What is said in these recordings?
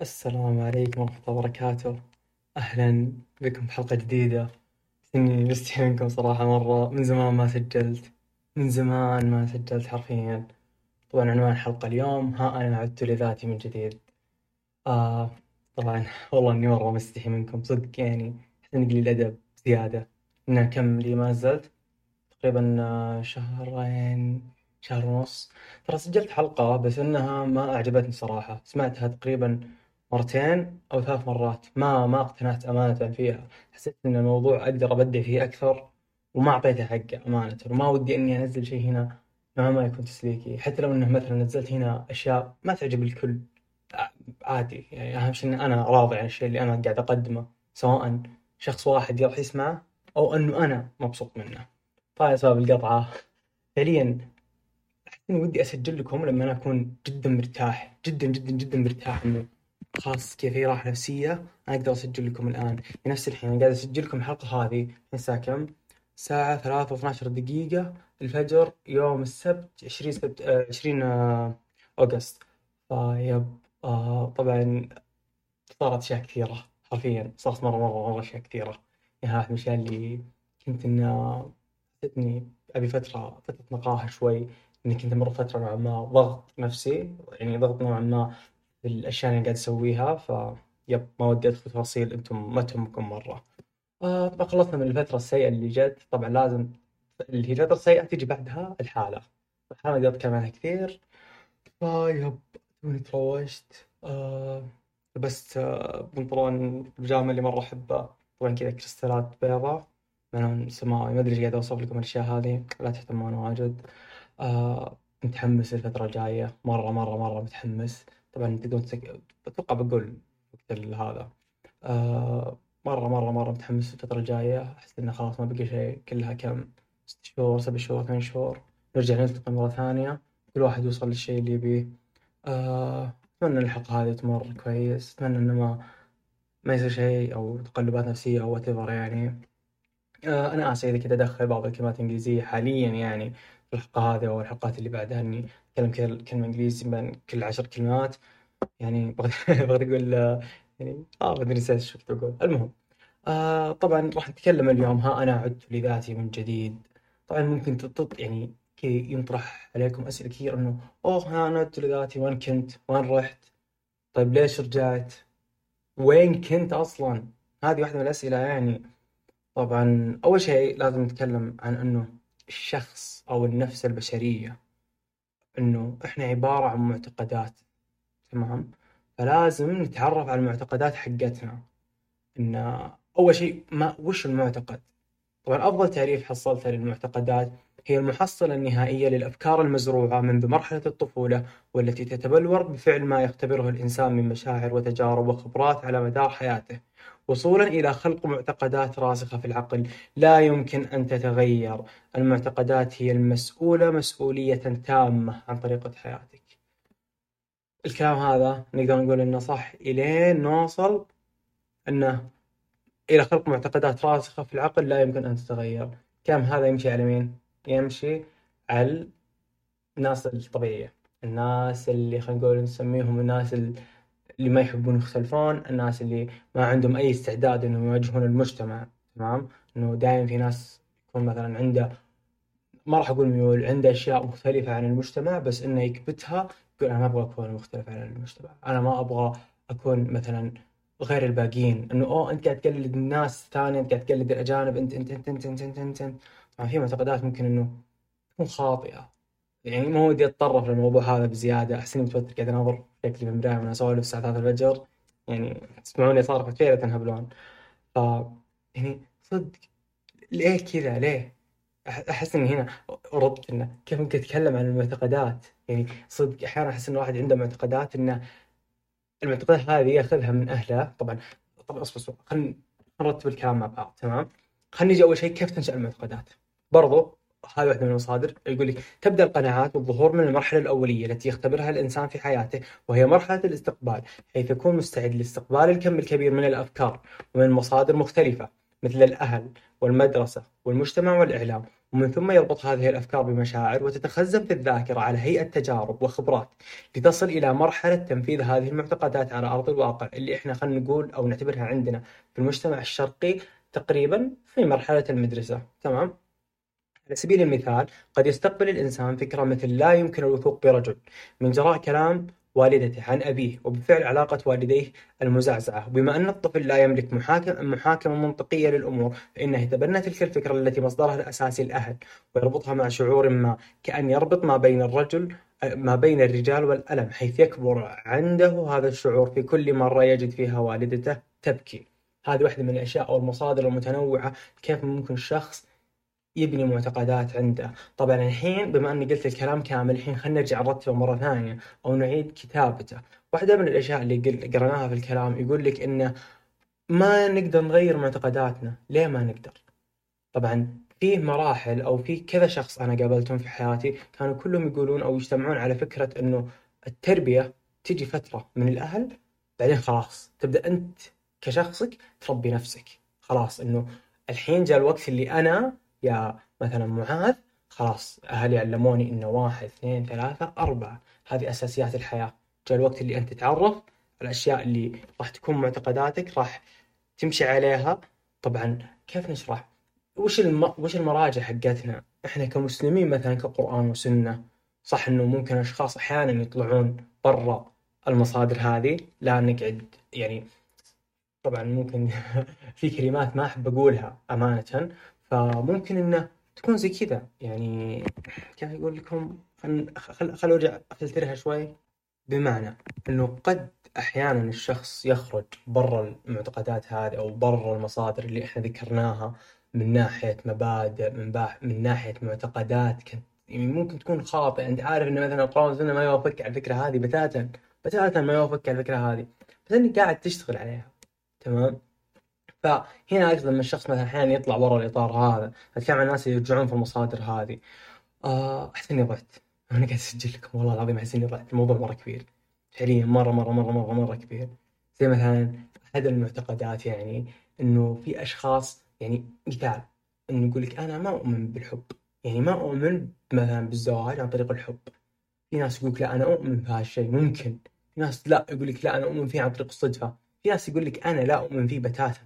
السلام عليكم ورحمة الله وبركاته. أهلا بكم في حلقة جديدة. إني مستحي منكم صراحة مرة. من زمان ما سجلت. من زمان ما سجلت حرفيا. طبعا عنوان الحلقة اليوم ها أنا عدت لذاتي من جديد. آه طبعا والله إني مرة مستحي منكم. صدق يعني أحس إني قليل أدب زيادة. إنها كم لي ما نزلت. تقريبا آه، شهرين شهر ونص. ترى سجلت حلقة بس إنها ما أعجبتني صراحة. سمعتها تقريبا مرتين أو ثلاث مرات. ما ما اقتنعت أمانة فيها. حسيت إن الموضوع أقدر أبدع فيه أكثر وما أعطيته حقه أمانة. وما ودي إني أنزل شيء هنا نوعا ما يكون تسليكي. حتى لو إنه مثلا نزلت هنا أشياء ما تعجب الكل. عادي. يعني أهم شيء إن أنا راضي عن الشيء اللي أنا قاعد أقدمه سواء شخص واحد راح يسمعه أو إنه أنا مبسوط منه. طيب سبب القطعة. فعليا إني ودي أسجل لكم لما أنا أكون جدا مرتاح. جدا جدا جدا مرتاح إنه خلاص كذا في راحة نفسية. أنا أقدر أسجل لكم الآن في نفس الحين قاعد أسجل لكم الحلقة هذه. الساعة كم؟ الساعة ثلاثة واثناشر دقيقة الفجر يوم السبت عشرين سبت آه، عشرين آه، أوغست. فيب طبعا صارت أشياء كثيرة حرفيا صارت مرة مرة مرة أشياء كثيرة. يعني هذه الأشياء اللي كنت إنه حسيت إني أبي فترة فترة نقاهة شوي إني كنت أمر فترة نوعا ما ضغط نفسي يعني ضغط نوعا ما في الأشياء اللي قاعد أسويها ف يب ما ودي أدخل تفاصيل أنتم ما تهمكم. آه طبعا خلصنا من الفترة السيئة اللي جت طبعا لازم اللي هي الفترة السيئة تيجي بعدها الحالة. الحالة قدرت أتكلم عنها كثير فيب توني تروشت آه لبست آه بنطلون البيجامة اللي مرة أحبه طبعا كذا كريستالات بيضة من لون سماوي ما أدري ليش قاعد أوصف لكم الأشياء هذه لا تهتمون واجد. آه متحمس للفترة الجاية مرة مرة مرة متحمس. طبعا تقدرون تسك... أتوقع بقول وقت هذا. آه مرة مرة مرة متحمس الفترة الجاية. أحس إنه خلاص ما بقي شيء كلها كم ست شهور سبع شهور ثمان شهور. نرجع نلتقي مرة ثانية. كل واحد يوصل للشيء اللي يبيه. آه أتمنى الحلقة هذه تمر كويس. أتمنى إنه ما ما يصير شيء أو تقلبات نفسية أو وات يعني. آه أنا آسف إذا كنت أدخل بعض الكلمات الإنجليزية حاليا يعني في الحلقة هذه أو الحلقات اللي بعدها إني أتكلم كلمة إنجليزي بين كل عشر كلمات يعني بغيت أقول يعني آه ما أدري نسيت إيش كنت بقول المهم آه طبعا راح نتكلم اليوم ها أنا عدت لذاتي من جديد طبعا ممكن تطط يعني ينطرح عليكم أسئلة كثير إنه أوه ها أنا عدت لذاتي وين كنت؟ وين رحت؟ طيب ليش رجعت؟ وين كنت أصلا؟ هذه واحدة من الأسئلة يعني طبعا أول شيء لازم نتكلم عن إنه الشخص أو النفس البشرية إنه إحنا عبارة عن معتقدات تمام؟ فلازم نتعرف على المعتقدات حقتنا. إن أول شيء ما وش المعتقد؟ طبعا أفضل تعريف حصلته للمعتقدات هي المحصلة النهائية للأفكار المزروعة منذ مرحلة الطفولة والتي تتبلور بفعل ما يختبره الإنسان من مشاعر وتجارب وخبرات على مدار حياته. وصولا إلى خلق معتقدات راسخة في العقل لا يمكن أن تتغير. المعتقدات هي المسؤولة مسؤولية تامة عن طريقة حياتك. الكلام هذا نقدر نقول إنه صح إلين نوصل إنه إلى خلق معتقدات راسخة في العقل لا يمكن أن تتغير. الكلام هذا يمشي على مين؟ يمشي على الناس الطبيعية. الناس اللي خلينا نقول نسميهم الناس اللي ما يحبون يختلفون الناس اللي ما عندهم أي استعداد إنهم يواجهون المجتمع تمام؟ إنه دايم في ناس يكون مثلا عنده ما راح أقول ميول عنده أشياء مختلفة عن المجتمع بس إنه يكبتها يقول أنا ما أبغى أكون مختلف عن المجتمع. أنا ما أبغى أكون مثلا غير الباقيين. إنه أوه أنت قاعد تقلد الناس الثانية أنت قاعد تقلد الأجانب أنت أنت أنت أنت أنت أنت, أنت, أنت. طبعا في معتقدات ممكن إنه تكون خاطئة. يعني ما ودي أتطرف للموضوع هذا بزيادة أحس إني متوتر قاعد أناظر شكلي في المراية وأنا أسولف الساعة 3 الفجر. يعني تسمعوني صارخ فعلا تنهبلون. ف يعني صدق ليه كذا؟ ليه؟ أحس إني هنا ردت إنه كيف ممكن اتكلم عن المعتقدات؟ يعني صدق أحيانا أحس إن الواحد عنده معتقدات إنه المعتقدات هذه يأخذها من أهله. طبعا طبعا أصبر أصبر خلينا نرتب الكلام مع بعض تمام؟ خلينا نجي أول شيء كيف تنشأ المعتقدات؟ برضو هذه واحدة من المصادر يقول لك تبدأ القناعات بالظهور من المرحلة الأولية التي يختبرها الإنسان في حياته وهي مرحلة الاستقبال حيث يكون مستعد لاستقبال الكم الكبير من الأفكار ومن مصادر مختلفة مثل الأهل والمدرسة والمجتمع والإعلام ومن ثم يربط هذه الأفكار بمشاعر وتتخزن في الذاكرة على هيئة تجارب وخبرات لتصل إلى مرحلة تنفيذ هذه المعتقدات على أرض الواقع اللي إحنا خلينا نقول أو نعتبرها عندنا في المجتمع الشرقي تقريبا في مرحلة المدرسة تمام؟ على سبيل المثال قد يستقبل الإنسان فكرة مثل لا يمكن الوثوق برجل من جراء كلام والدته عن أبيه وبفعل علاقة والديه المزعزعة. وبما أن الطفل لا يملك محاكم محاكمة منطقية للأمور فإنه يتبنى تلك الفكرة التي مصدرها الأساسي الأهل ويربطها مع شعور ما كأن يربط ما بين الرجل ما بين الرجال والألم حيث يكبر عنده هذا الشعور في كل مرة يجد فيها والدته تبكي. هذه واحدة من الأشياء أو المصادر المتنوعة كيف ممكن الشخص يبني معتقدات عنده. طبعا الحين بما أني قلت الكلام كامل الحين خلينا نرجع نرتبه مرة ثانية أو نعيد كتابته. واحدة من الأشياء اللي قرأناها في الكلام يقول لك إنه ما نقدر نغير معتقداتنا. ليه ما نقدر؟ طبعا فيه مراحل أو في كذا شخص أنا قابلتهم في حياتي كانوا كلهم يقولون أو يجتمعون على فكرة إنه التربية تجي فترة من الأهل بعدين خلاص تبدأ أنت كشخصك تربي نفسك. خلاص إنه الحين جاء الوقت اللي أنا يا مثلا معاذ خلاص أهلي علموني إنه واحد اثنين ثلاثة أربعة؟ هذه أساسيات الحياة. جاء الوقت اللي أنت تتعرف الأشياء اللي راح تكون معتقداتك راح تمشي عليها. طبعا كيف نشرح؟ وش الم... وش المراجع حقتنا؟ إحنا كمسلمين مثلا كقرآن وسنة صح إنه ممكن أشخاص أحيانا يطلعون برا المصادر هذه لا نقعد يعني طبعا ممكن في كلمات ما أحب أقولها أمانة. فممكن إنه تكون زي كذا. يعني كيف أقول لكم؟ خل خل أرجع أفلترها شوي. بمعنى إنه قد أحيانا الشخص يخرج برا المعتقدات هذه أو برا المصادر اللي إحنا ذكرناها من ناحية مبادئ من باح من ناحية معتقدات. يعني ممكن تكون خاطئة. أنت عارف إنه مثلا القران والسنة ما يوافقك على الفكرة هذه بتاتا. بتاتا ما يوافقك على الفكرة هذه. بس انك قاعد تشتغل عليها. تمام؟ فهنا اقصد لما الشخص مثلا أحيانا يطلع برا الإطار هذا أتكلم عن الناس يرجعون في المصادر هذه. آه أحس إني ضعت. أنا قاعد أسجل لكم والله العظيم أحس إني ضعت. الموضوع مرة كبير. فعليا مرة مرة مرة مرة مرة كبير. زي مثلا أحد المعتقدات يعني إنه في أشخاص يعني مثال إنه يقول لك أنا ما أؤمن بالحب. يعني ما أؤمن مثلا بالزواج عن طريق الحب. في ناس يقول لك لا أنا أؤمن بهذا الشيء ممكن. في ناس لا يقول لك لا أنا أؤمن فيه عن طريق الصدفة. في ناس يقول لك أنا لا أؤمن فيه بتاتا.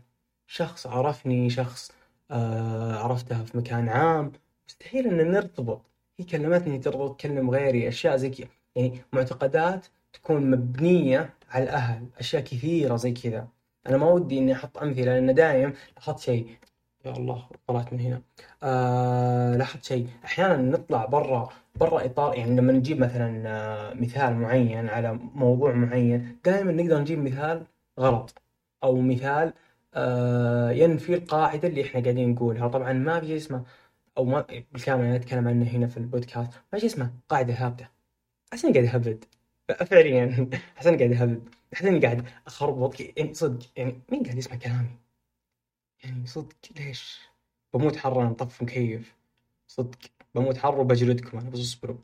شخص عرفني شخص آه عرفتها في مكان عام. مستحيل إن نرتبط. هي كلمتني ترى تكلم غيري أشياء زي كذا. يعني معتقدات تكون مبنية على الأهل أشياء كثيرة زي كذا. أنا ما ودي إني أحط أمثلة لأن دايم لاحظت شيء. يا الله طلعت من هنا. آه لاحظت شيء. أحيانا نطلع برا برا إطار يعني لما نجيب مثلا آه، مثال معين على موضوع معين دائما نقدر نجيب مثال غلط أو مثال ينفي القاعدة اللي إحنا قاعدين نقولها. طبعا ما في شيء اسمه أو ما بالكامل أنا أتكلم عنه هنا في البودكاست ما شيء اسمه قاعدة ثابته احس اني قاعد اهبد فعليا. احس اني قاعد اهبد إني قاعد اخربط يعني صدق يعني مين قاعد يسمع كلامي؟ يعني صدق ليش؟ بموت حر أنا مكيف. صدق بموت حر وبجلدكم أنا بس اصبروا.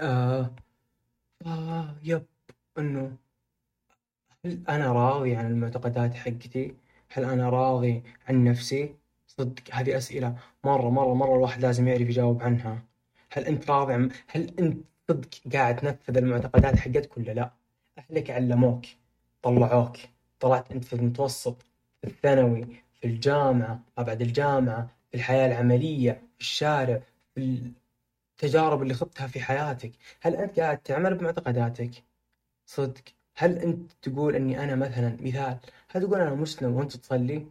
آه آه يب إنه هل أنا راضي عن المعتقدات حقتي؟ هل أنا راضي عن نفسي؟ صدق هذه أسئلة مرة مرة مرة الواحد لازم يعرف يجاوب عنها هل أنت راضي عن هل أنت صدق قاعد تنفذ المعتقدات حقتك ولا لا؟ أهلك علموك طلعوك طلعت أنت في المتوسط في الثانوي في الجامعة ما بعد الجامعة في الحياة العملية في الشارع في التجارب اللي خضتها في حياتك هل أنت قاعد تعمل بمعتقداتك؟ صدق هل أنت تقول إني أنا مثلا مثال هل تقول أنا مسلم وأنت تصلي؟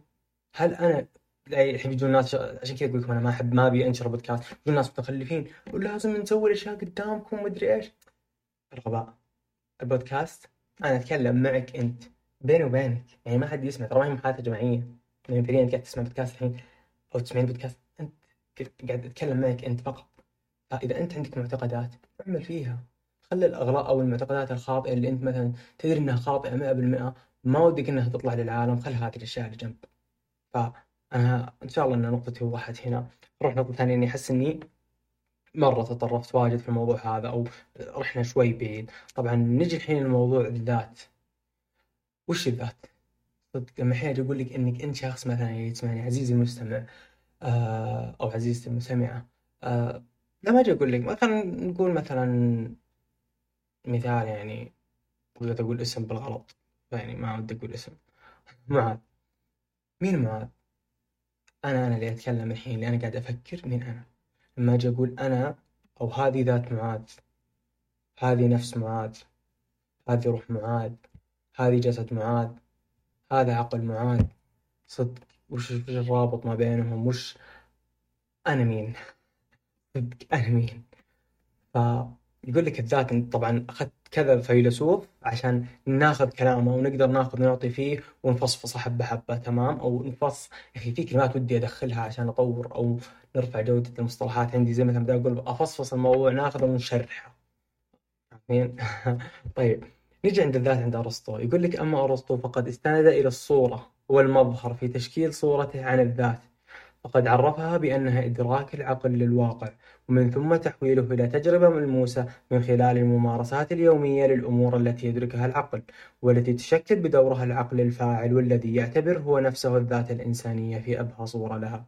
هل أنا الحين يجون الناس عشان كذا أقول لكم أنا ما أحب ما أبي أنشر بودكاست يجون الناس متخلفين ولازم نسوي الأشياء قدامكم ومدري إيش. الغباء. البودكاست أنا أتكلم معك أنت بيني وبينك. يعني ما حد يسمع ترى ما هي محادثة جماعية. يعني فعليا أنت قاعد تسمع بودكاست الحين أو تسمعين بودكاست أنت قاعد أتكلم معك أنت فقط. فإذا أنت عندك معتقدات اعمل فيها. خلي الأغراء أو المعتقدات الخاطئة اللي أنت مثلا تدري أنها خاطئة 100% ما ودك أنها تطلع للعالم خل هذه الأشياء اللي جنب فأنا إن شاء الله أن نقطتي وضحت هنا. نروح نقطة ثانية إني أحس إني مرة تطرفت واجد في الموضوع هذا أو رحنا شوي بعيد. طبعا نجي الحين لموضوع الذات. وش الذات؟ صدق لما أحيانا أجي أقول لك إنك أنت شخص مثلا يعني تسمعني عزيزي المستمع آه أو عزيزتي المستمعة آه لما أجي أقول لك مثلا نقول مثلا مثال يعني بغيت أقول اسم بالغلط يعني ما ودي أقول اسم. معاذ. مين معاذ؟ أنا أنا اللي أتكلم الحين اللي أنا قاعد أفكر مين أنا. لما أجي أقول أنا أو هذه ذات معاذ هذه نفس معاذ هذه روح معاذ هذه جسد معاذ هذا عقل معاذ. صدق وش الرابط ما بينهم؟ وش أنا مين؟ صدق أنا مين؟ فيقول لك الذات طبعا أخذت كذا فيلسوف عشان ناخذ كلامه ونقدر ناخذ نعطي فيه ونفصفصه حبة حبة تمام؟ أو نفص. يا أخي في كلمات ودي أدخلها عشان أطور أو نرفع جودة المصطلحات عندي. زي مثلا بدي أقول أفصفص الموضوع ناخذه ونشرحه. فاهمين؟ طيب نجي عند الذات عند أرسطو. يقول لك أما أرسطو فقد استند إلى الصورة والمظهر في تشكيل صورته عن الذات فقد عرفها بأنها إدراك العقل للواقع ومن ثم تحويله إلى تجربة ملموسة من خلال الممارسات اليومية للأمور التي يدركها العقل والتي تشكل بدورها العقل الفاعل والذي يعتبر هو نفسه الذات الإنسانية في أبهى صورة لها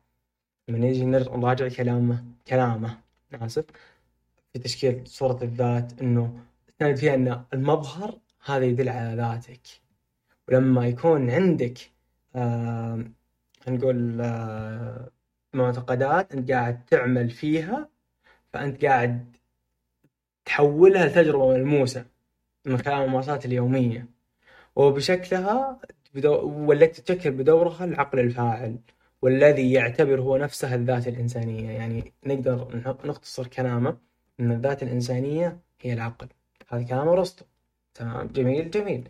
من يجي نراجع كلامه كلامه آسف في تشكيل صورة الذات إنه استند فيها أن المظهر هذا يدل على ذاتك. ولما يكون عندك آه نقول آه معتقدات أنت قاعد تعمل فيها فأنت قاعد تحولها لتجربة ملموسة من خلال الممارسات اليومية. وبشكلها. والتي تشكل بدورها العقل الفاعل والذي يعتبر هو نفسه الذات الإنسانية. يعني نقدر نختصر كلامه أن الذات الإنسانية هي العقل. هذا كلام أرسطو. تمام؟ جميل جميل.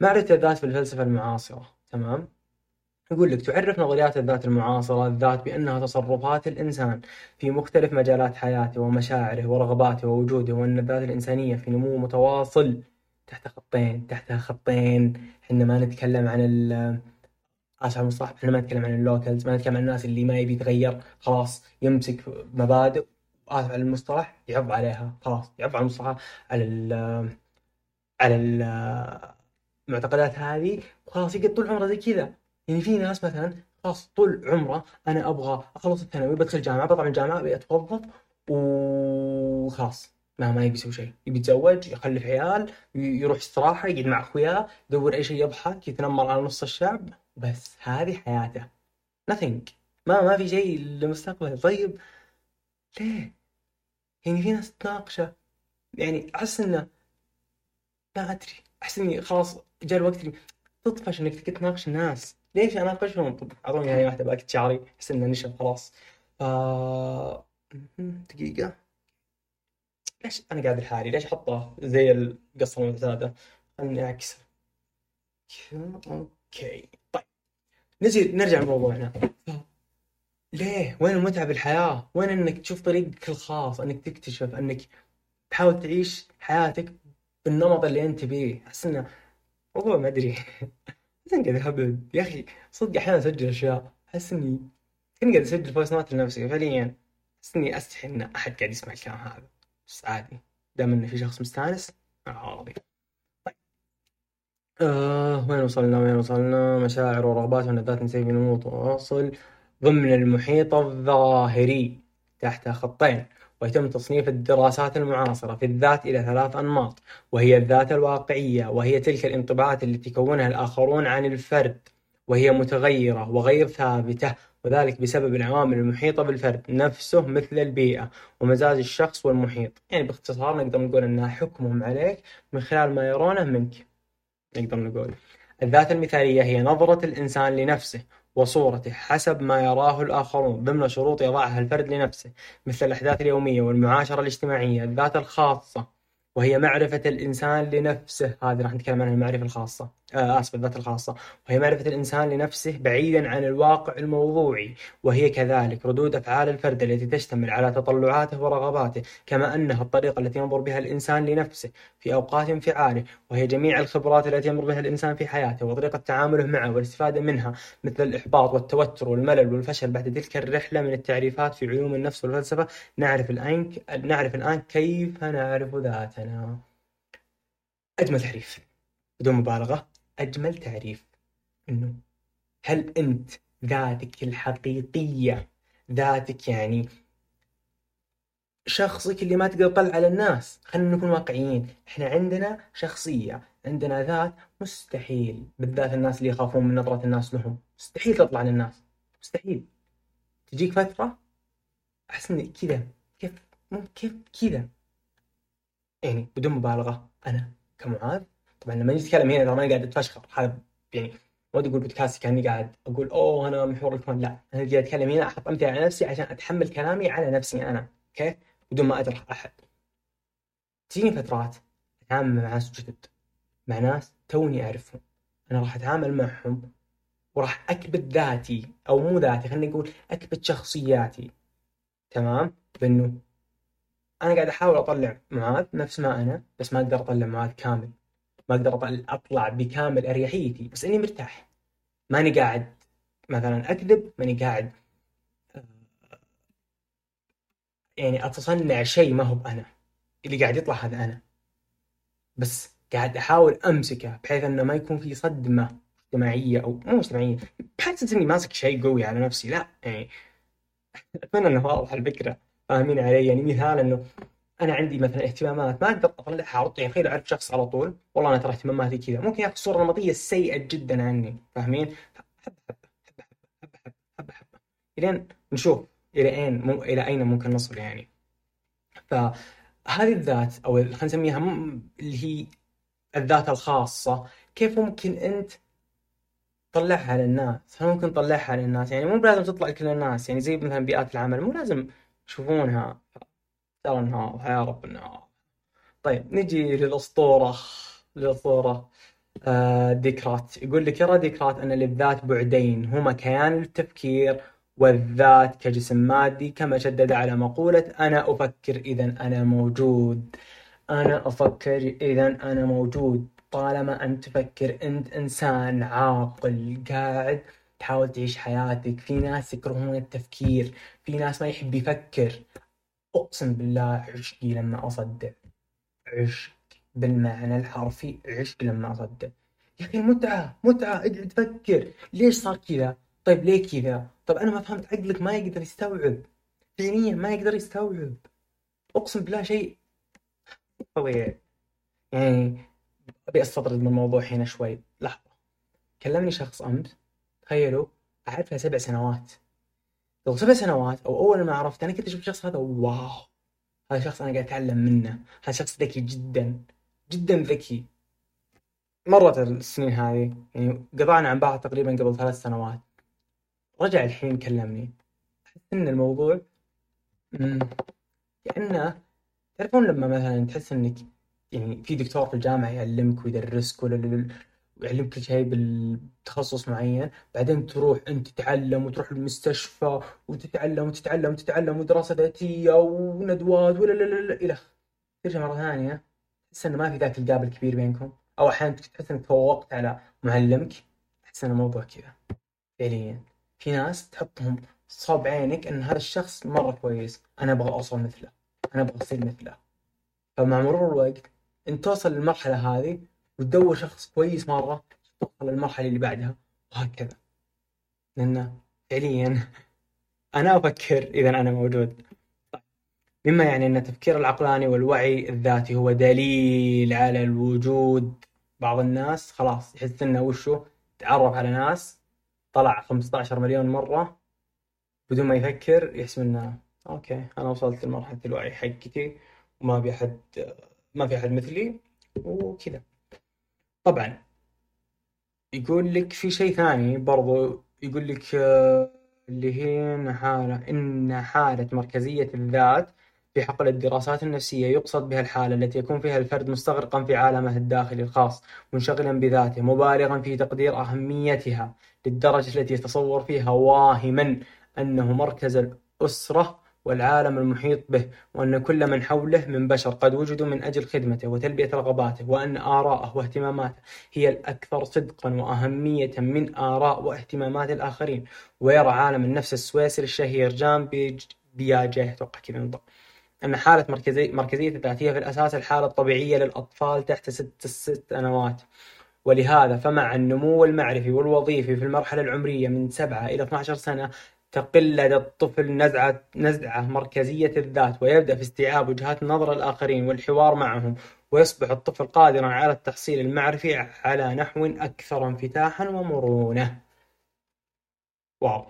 معرفة الذات في الفلسفة المعاصرة. تمام؟ يقول لك تعرف نظريات الذات المعاصرة الذات بأنها تصرفات الإنسان في مختلف مجالات حياته ومشاعره ورغباته ووجوده وأن الذات الإنسانية في نمو متواصل تحت خطين تحت خطين. إحنا ما نتكلم عن ال اسف على المصطلح إحنا ما نتكلم عن اللوكلز ما نتكلم عن الناس اللي ما يبي يتغير خلاص يمسك مبادئ اسف على المصطلح يعض عليها خلاص يعض على المصطلح على ال على المعتقدات هذه وخلاص يقعد طول عمره زي كذا. يعني في ناس مثلا خلاص طول عمره أنا أبغى أخلص الثانوي بدخل جامعة بطلع من الجامعة أبي أتوظف وخلاص. ما ما يبي يسوي شيء يبي يتزوج يخلف عيال يروح استراحة يقعد مع أخوياه يدور أي شيء يضحك يتنمر على نص الشعب. بس هذه حياته. Nothing. ما ما في شيء لمستقبله. طيب ليه؟ يعني في ناس تناقشه. يعني أحس إنه ما أدري. أحس إني خلاص جاء الوقت اللي تطفش إنك تناقش الناس. ليش اناقشهم طب اعطوني هاي واحدة باكت شعري احس إنه نشف خلاص. ف دقيقة. ليش أنا قاعد لحالي؟ ليش أحطه زي القصة المعتادة؟ خلني اعكسه okay. طيب. نجي نرجع لموضوعنا ليه؟ وين المتعة بالحياة؟ وين إنك تشوف طريقك الخاص؟ إنك تكتشف إنك تحاول تعيش حياتك بالنمط اللي أنت بيه، أحس إنه موضوع ما أدري. بس قاعد اهبل يا أخي صدق أحيانا أسجل أشياء. أحس إني كني قاعد اسجل voice note لنفسي. فعليا أحس إني أستحي إن أحد قاعد يسمع الكلام هذا. بس عادي. دام إنه في شخص مستانس راضي. طيب. آه وين وصلنا؟ وين وصلنا؟ مشاعر ورغبات ونبات نسيب نموت واصل ضمن المحيط الظاهري تحت خطين. ويتم تصنيف الدراسات المعاصرة في الذات إلى ثلاث أنماط وهي الذات الواقعية وهي تلك الانطباعات التي يكونها الآخرون عن الفرد وهي متغيرة وغير ثابتة وذلك بسبب العوامل المحيطة بالفرد نفسه مثل البيئة ومزاج الشخص والمحيط. يعني باختصار نقدر نقول أنها حكمهم عليك من خلال ما يرونه منك. نقدر نقول. الذات المثالية هي نظرة الإنسان لنفسه وصورته حسب ما يراه الآخرون ضمن شروط يضعها الفرد لنفسه مثل الأحداث اليومية والمعاشرة الاجتماعية الذات الخاصة وهي معرفة الإنسان لنفسه. هذه راح نتكلم عنها المعرفة الخاصة. آه آسف الذات الخاصة. وهي معرفة الإنسان لنفسه بعيدا عن الواقع الموضوعي. وهي كذلك ردود أفعال الفرد التي تشتمل على تطلعاته ورغباته كما أنها الطريقة التي ينظر بها الإنسان لنفسه في أوقات انفعاله. وهي جميع الخبرات التي يمر بها الإنسان في حياته وطريقة تعامله معها والاستفادة منها مثل الإحباط والتوتر والملل والفشل. بعد تلك الرحلة من التعريفات في علوم النفس والفلسفة نعرف الآن نعرف الآن كيف نعرف ذاتنا. أجمل تعريف بدون مبالغة. أجمل تعريف إنه هل أنت ذاتك الحقيقية ذاتك يعني شخصك اللي ما تقدر تطلع على الناس. خلينا نكون واقعيين. إحنا عندنا شخصية عندنا ذات مستحيل بالذات الناس اللي يخافون من نظرة الناس لهم. مستحيل تطلع للناس مستحيل. تجيك فترة أحس إن كذا. كيف؟ مو كيف كذا. يعني بدون مبالغة. أنا كمعاذ طبعا لما نجي نتكلم هنا ترى ماني قاعد اتفشخر هذا يعني ما ودي أقول بودكاست كاني قاعد أقول أوه أنا محور الكون. لا أنا قاعد أتكلم هنا أحط أمثلة على نفسي عشان أتحمل كلامي على نفسي أنا أوكي؟ بدون ما اجرح أحد. تجيني فترات أتعامل مع ناس جدد مع ناس توني أعرفهم. أنا راح أتعامل معهم وراح أكبت ذاتي أو مو ذاتي خلينا نقول أكبت شخصياتي. تمام؟ بأنه أنا قاعد أحاول أطلع معاذ نفس ما أنا بس ما أقدر أطلع معاذ كامل. ما أقدر اطلع بكامل أريحيتي بس إني مرتاح. ماني قاعد مثلا أكذب ماني قاعد آه، يعني أتصنع شيء ما هو بأنا. اللي قاعد يطلع هذا أنا. بس قاعد أحاول أمسكه بحيث إنه ما يكون في صدمة اجتماعية أو مو اجتماعية بحس إني ماسك شيء قوي على نفسي. لا يعني أتمنى إنه واضح الفكرة. فاهمين علي؟ يعني مثال إنه أنا عندي مثلا اهتمامات ما أقدر أطلعها على يعني تخيل أعرف شخص على طول والله أنا ترى اهتماماتي كذا. ممكن ياخذ صورة نمطية سيئة جدا عني فاهمين؟ حبه حبه حبه حبه حبه حبه حبه إلين نشوف إلى أين مو إلى أين ممكن نصل يعني. فهذه الذات أو خلينا نسميها اللي هي الذات الخاصة كيف ممكن أنت تطلعها للناس؟ هل ممكن تطلعها للناس؟ يعني مو بلازم تطلع لكل الناس يعني زي مثلا بيئات العمل مو لازم يشوفونها. ترى إنها يا رب طيب نجي للأسطورة للأسطورة آه ديكرات. يقول لك يرى ديكرات أن للذات بعدين هما كيان التفكير والذات كجسم مادي كما شدد على مقولة أنا أفكر إذا أنا موجود. أنا أفكر إذا أنا موجود. طالما أنت تفكر أنت إنسان عاقل قاعد تحاول تعيش حياتك. في ناس يكرهون التفكير في ناس ما يحب يفكر. أقسم بالله عشقي لما أصدق. عشق بالمعنى الحرفي عشق لما أصدق. يا أخي متعة متعة. اقعد فكر. ليش صار كذا؟ طيب ليه كذا؟ طيب أنا ما فهمت عقلك ما يقدر يستوعب. فعليا ما يقدر يستوعب. أقسم بالله شيء طبيعي يعني أبي أستطرد من الموضوع هنا شوي. لحظة. كلمني شخص أمس. تخيلوا أعرفه سبع سنوات. قبل سبع سنوات أو أول ما عرفت أنا كنت أشوف الشخص هذا واو! هذا شخص أنا قاعد أتعلم منه. هذا شخص ذكي جدا جدا ذكي. مرت السنين هذه يعني قطعنا عن بعض تقريبا قبل ثلاث سنوات. رجع الحين كلمني. أحس إن الموضوع مم، كأنه تعرفون لما مثلا تحس إنك يعني في دكتور في الجامعة يعلمك ويدرسك ولا ويعلمك كل شيء بالتخصص معين بعدين تروح أنت تتعلم وتروح المستشفى وتتعلم وتتعلم وتتعلم ودراسة ذاتية وندوات ولا لا لا لا إلى ترجع مرة ثانية تحس إنه ما في ذاك الجاب الكبير بينكم. أو أحيانا تحس إنك تفوقت على معلمك أحس إن الموضوع كذا. فعليا. في ناس تحطهم صوب عينك إن هذا الشخص مرة كويس أنا أبغى أوصل مثله أنا أبغى أصير مثله. فمع مرور الوقت أنت توصل للمرحلة هذه وتدور شخص كويس مرة توصل للمرحلة اللي بعدها وهكذا. لأن فعليا أنا أفكر إذا أنا موجود. مما يعني أن التفكير العقلاني والوعي الذاتي هو دليل على الوجود. بعض الناس خلاص يحس إنه وشو؟ تعرف على ناس. طلع 15 مليون مرة. بدون ما يفكر يحسب إنه أوكي أنا وصلت لمرحلة الوعي حقتي وما في أحد ما في أحد مثلي وكذا. طبعا. يقول لك في شيء ثاني برضو يقول لك آه، اللي هي حالة إن حالة مركزية الذات في حقل الدراسات النفسية يقصد بها الحالة التي يكون فيها الفرد مستغرقا في عالمه الداخلي الخاص منشغلا بذاته مبالغا في تقدير أهميتها للدرجة التي يتصور فيها واهما أنه مركز الأسرة والعالم المحيط به وأن كل من حوله من بشر قد وجدوا من أجل خدمته وتلبية رغباته وأن آراءه واهتماماته هي الأكثر صدقا وأهمية من آراء واهتمامات الآخرين. ويرى عالم النفس السويسري الشهير جان بياجيه أتوقع كذا بالضبط أن حالة مركزي مركزية الذات هي في الأساس الحالة الطبيعية للأطفال تحت ست ست سنوات. ولهذا فمع النمو المعرفي والوظيفي في المرحلة العمرية من 7 إلى 12 سنة تقل لدى الطفل نزعة نزعة مركزية الذات ويبدأ في استيعاب وجهات نظر الآخرين والحوار معهم ويصبح الطفل قادرا على التحصيل المعرفي على نحو أكثر انفتاحا ومرونة. واو.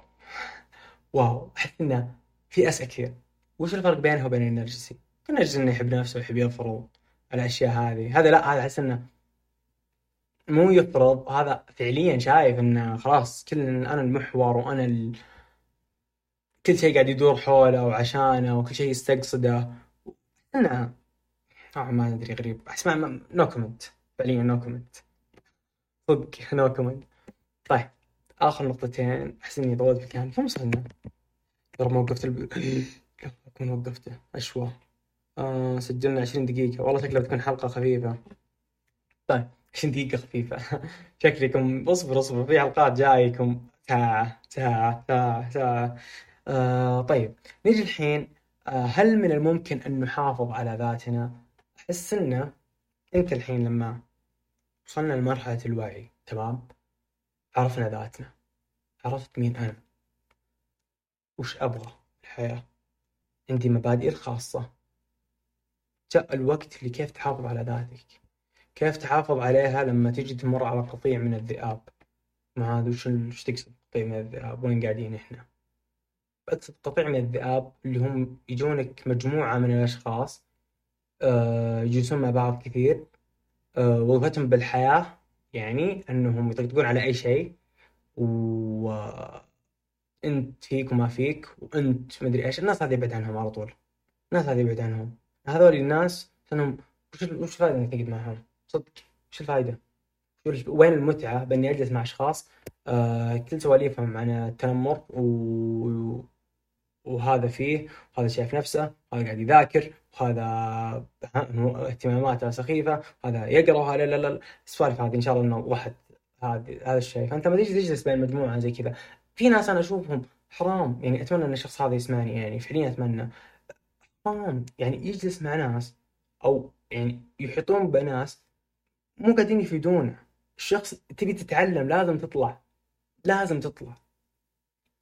واو. أحس إنه في أسئلة كثير. وش الفرق بينها وبين النرجسي؟ النرجسي إنه يحب نفسه ويحب يفرض الأشياء هذه. هذا لا هذا أحس إنه مو يفرض. هذا فعليا شايف إنه خلاص كل أنا المحور وأنا ال... كل شيء قاعد يدور حوله وعشانه وكل شيء يستقصده. انه آه ما أدري غريب. أحس ما no comment فعليا no comment صدق no comment طيب آخر نقطتين. أحس إني طولت في الكلام. كم وصلنا؟ ترى ما وقفت الب... اكون وقفته أشوى. آه سجلنا 20 دقيقة. والله شكلها بتكون حلقة خفيفة. طيب 20 دقيقة خفيفة. شكلكم اصبر اصبر في حلقات جايكم. ساعة ساعة ساعة ساعة آه طيب نيجي الحين آه هل من الممكن أن نحافظ على ذاتنا؟ أحس إنه أنت الحين لما وصلنا لمرحلة الوعي تمام؟ عرفنا ذاتنا. عرفت مين أنا. وش أبغى الحياة؟ عندي مبادئي الخاصة جاء الوقت لكيف تحافظ على ذاتك. كيف تحافظ عليها لما تجي تمر على قطيع من الذئاب؟ ما هذا وش تقصد قطيع من الذئاب؟ وين قاعدين إحنا؟ أقصد قطيع من الذئاب اللي هم يجونك مجموعة من الأشخاص آه، يجلسون مع بعض كثير آه، وظيفتهم بالحياة يعني أنهم يطقطقون على أي شيء وأنت فيك وما فيك وأنت مدري إيش الناس هذه يبعد عنهم على طول الناس هذه يبعد عنهم. هذول الناس أنهم وش وش الفائدة إنك تقعد معهم؟ صدق وش الفائدة وين المتعة بإني أجلس مع أشخاص؟ آه كل سواليفهم عن التنمر و... وهذا فيه وهذا شايف نفسه وهذا قاعد يذاكر وهذا اهتماماته سخيفة وهذا يقرأ وهذا لا لا السوالف هذه إن شاء الله إنه واحد هذا هذا الشيء. فأنت ما تجي تجلس بين مجموعة زي كذا. في ناس أنا أشوفهم حرام. يعني أتمنى إن الشخص هذا يسمعني يعني فعليا أتمنى. حرام. يعني يجلس مع ناس أو يعني يحيطون بناس مو قاعدين يفيدونه. الشخص تبي تتعلم لازم تطلع. لازم تطلع.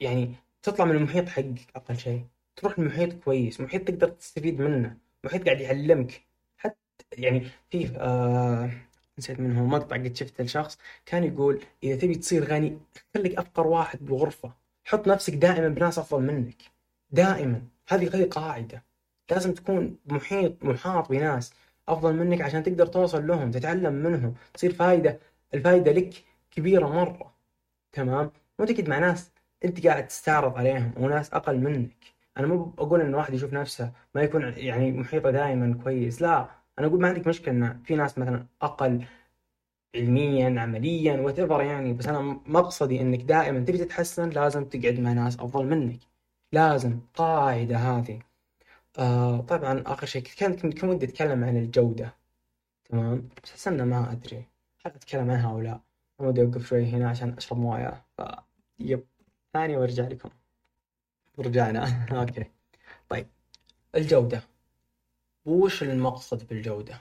يعني تطلع من المحيط حقك أقل شيء. تروح لمحيط كويس. محيط تقدر تستفيد منه. محيط قاعد يعلمك. حتى يعني في آه نسيت منه مقطع قد شفته لشخص كان يقول إذا تبي تصير غني خليك أفقر واحد بغرفه حط نفسك دائما بناس أفضل منك. دائما. هذه هذه قاعدة. لازم تكون محيط محاط بناس أفضل منك عشان تقدر توصل لهم تتعلم منهم تصير فايدة. الفايدة لك كبيرة مرة. تمام؟ مو تقعد مع ناس أنت قاعد تستعرض عليهم وناس أقل منك. أنا مو بقول إن واحد يشوف نفسه ما يكون يعني محيطه دائما كويس لا. أنا أقول ما عندك مشكلة إن في ناس مثلا أقل علميا عمليا وات يعني بس أنا مقصدي إنك دائما تبي تتحسن لازم تقعد مع ناس أفضل منك. لازم. قاعدة هذه. آه طبعا آخر شيء كنت كنت ودي أتكلم عن الجودة. تمام؟ بس احس ما أدري. هل اتكلم عنها أو لا ودي أوقف شوي هنا عشان أشرب موية. ف يب. ثانية وارجع لكم. رجعنا. أوكي. طيب. الجودة. وش المقصد بالجودة؟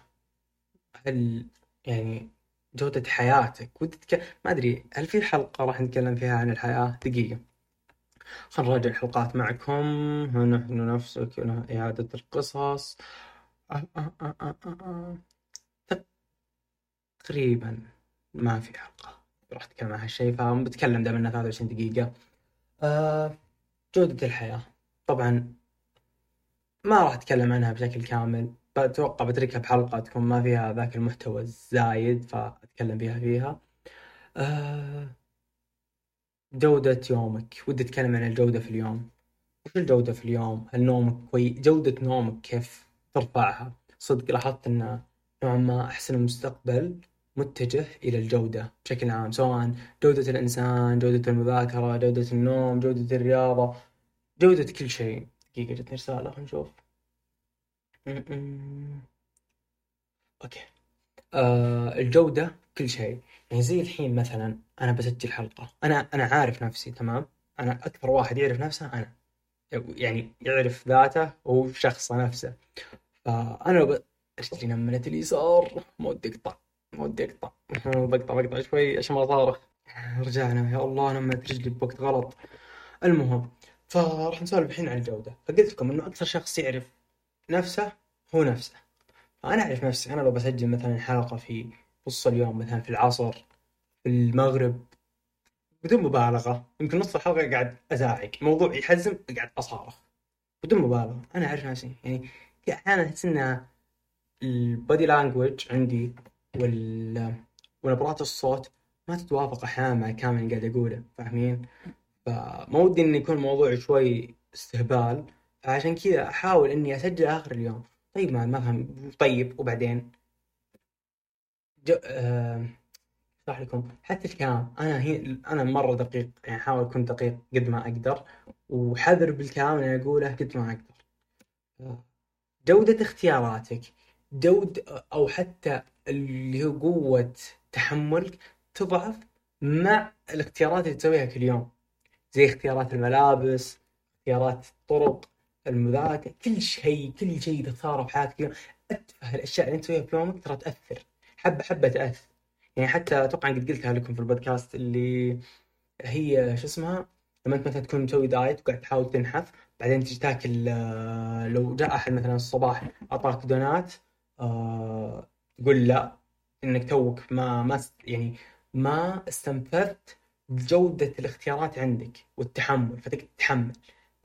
هل يعني جودة حياتك؟ ودي تك... ما أدري هل في حلقة راح نتكلم فيها عن الحياة؟ دقيقة. خلينا نراجع الحلقات معكم. نحن نفسك إعادة القصص. آه آه آه. تقريبا ما في حلقة. راح أتكلم عن هالشيء فبتكلم دائما 23 دقيقة. آه جودة الحياة. طبعا ما راح أتكلم عنها بشكل كامل. أتوقع بتركها بحلقة تكون ما فيها ذاك المحتوى الزايد فأتكلم فيها فيها. آه جودة يومك. ودي أتكلم عن الجودة في اليوم. وش الجودة في اليوم؟ هل نومك كويس جودة نومك كيف ترفعها؟ صدق لاحظت أن نوعا ما أحسن المستقبل. متجه إلى الجودة بشكل عام سواء جودة الإنسان جودة المذاكرة جودة النوم جودة الرياضة جودة كل شيء. دقيقة جتني رسالة خلينا نشوف. أوكي. آه الجودة كل شيء. يعني زي الحين مثلا أنا بسجل حلقة. أنا أنا عارف نفسي تمام؟ أنا أكثر واحد يعرف نفسه أنا. يعني يعرف ذاته وشخصه نفسه. فأنا لو أشتري نملة اليسار ما ودي اقطع ودي أقطع. بقطع بقطع شوي عشان ما أصارخ رجعنا يا الله نمت رجلي بوقت غلط. المهم فراح نسولف الحين عن الجودة. فقلت لكم إنه أكثر شخص يعرف نفسه هو نفسه. فأنا أعرف نفسي. أنا لو بسجل مثلا حلقة في نص اليوم مثلا في العصر في المغرب بدون مبالغة يمكن نص الحلقة قاعد أزاعق موضوع يحزم قاعد أصارخ. بدون مبالغة. أنا أعرف نفسي. يعني في أحيانا أحس إن البودي لانجوج عندي وال ونبرات الصوت ما تتوافق أحيانا مع الكلام اللي قاعد أقوله فاهمين؟ فما ودي إنه يكون الموضوع شوي استهبال فعشان كذا أحاول إني أسجل آخر اليوم. طيب ما ما فهم طيب وبعدين؟ جو... آه... أشرح لكم. حتى الكلام أنا هي أنا مرة دقيق يعني احاول أكون دقيق قد ما أقدر وحذر بالكلام اللي أقوله قد ما أقدر. جودة اختياراتك جود أو حتى اللي هو قوة تحملك تضعف مع الاختيارات اللي تسويها كل يوم. زي اختيارات الملابس اختيارات الطرق المذاكرة كل شيء كل شيء تختاره في حياتك اليوم أتفه الأشياء اللي أنت تسويها في يومك ترى تأثر. حبة حبة تأثر. يعني حتى أتوقع قد قلتها لكم في البودكاست اللي هي شو اسمها؟ لما أنت مثلا تكون مسوي دايت وقاعد تحاول تنحف بعدين تجي تاكل آه، لو جاء أحد مثلا الصباح اعطاك دونات تقول لا إنك توك ما ما يعني ما استنفذت بجودة الاختيارات عندك والتحمل فتقدر تتحمل.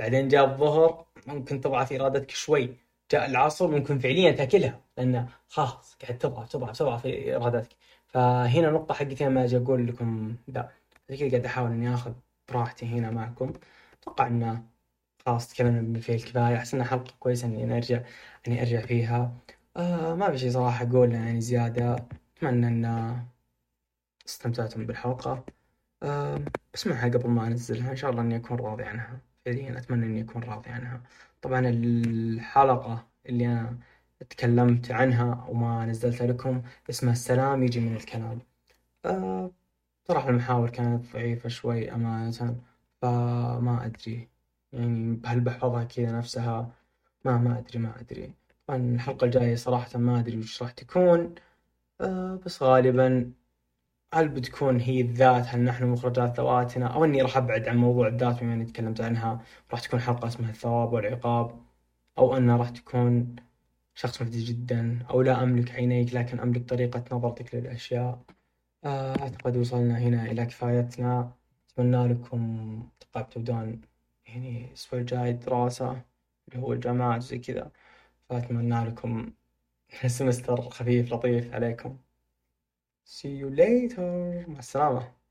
بعدين جاء الظهر ممكن تضعف إرادتك شوي. جاء العصر ممكن فعليا تاكلها لأن خلاص قاعد تضعف تضعف تضعف إرادتك. فهنا النقطة حقتي لما أجي أقول لكم لا. زي كذا قاعد أحاول إني آخذ براحتي هنا معكم. أتوقع إنه خلاص تكلمنا بما فيه الكفاية أحس إنها حلقة كويسة إني أرجع إني أرجع فيها. آه ما في شيء صراحة أقول يعني زيادة. أتمنى إن استمتعتم بالحلقة. آه بسمعها قبل ما أنزلها إن شاء الله إني أكون راضي عنها. فعليا أتمنى إني أكون راضي عنها. طبعا الحلقة اللي أنا تكلمت عنها وما نزلتها لكم اسمها السلام يجي من الكلام. آه المحاور كانت ضعيفة شوي أمانة فما أدري. يعني هل بحفظها كذا نفسها؟ ما ما أدري ما أدري. طبعا الحلقة الجاية صراحة ما أدري وش راح تكون. آه بس غالبا هل بتكون هي الذات؟ هل نحن مخرجات ذواتنا؟ أو إني راح أبعد عن موضوع الذات بما إني تكلمت عنها. راح تكون حلقة اسمها الثواب والعقاب. أو أنها راح تكون شخص مفيد جدا. أو لا أملك عينيك لكن أملك طريقة نظرتك للأشياء. آه، أعتقد وصلنا هنا إلى كفايتنا. أتمنى لكم تبقى تبدون يعني الأسبوع الجاي دراسة اللي هو الجامعات زي كذا. فأتمنى لكم سمستر خفيف لطيف عليكم. See you later. مع السلامة.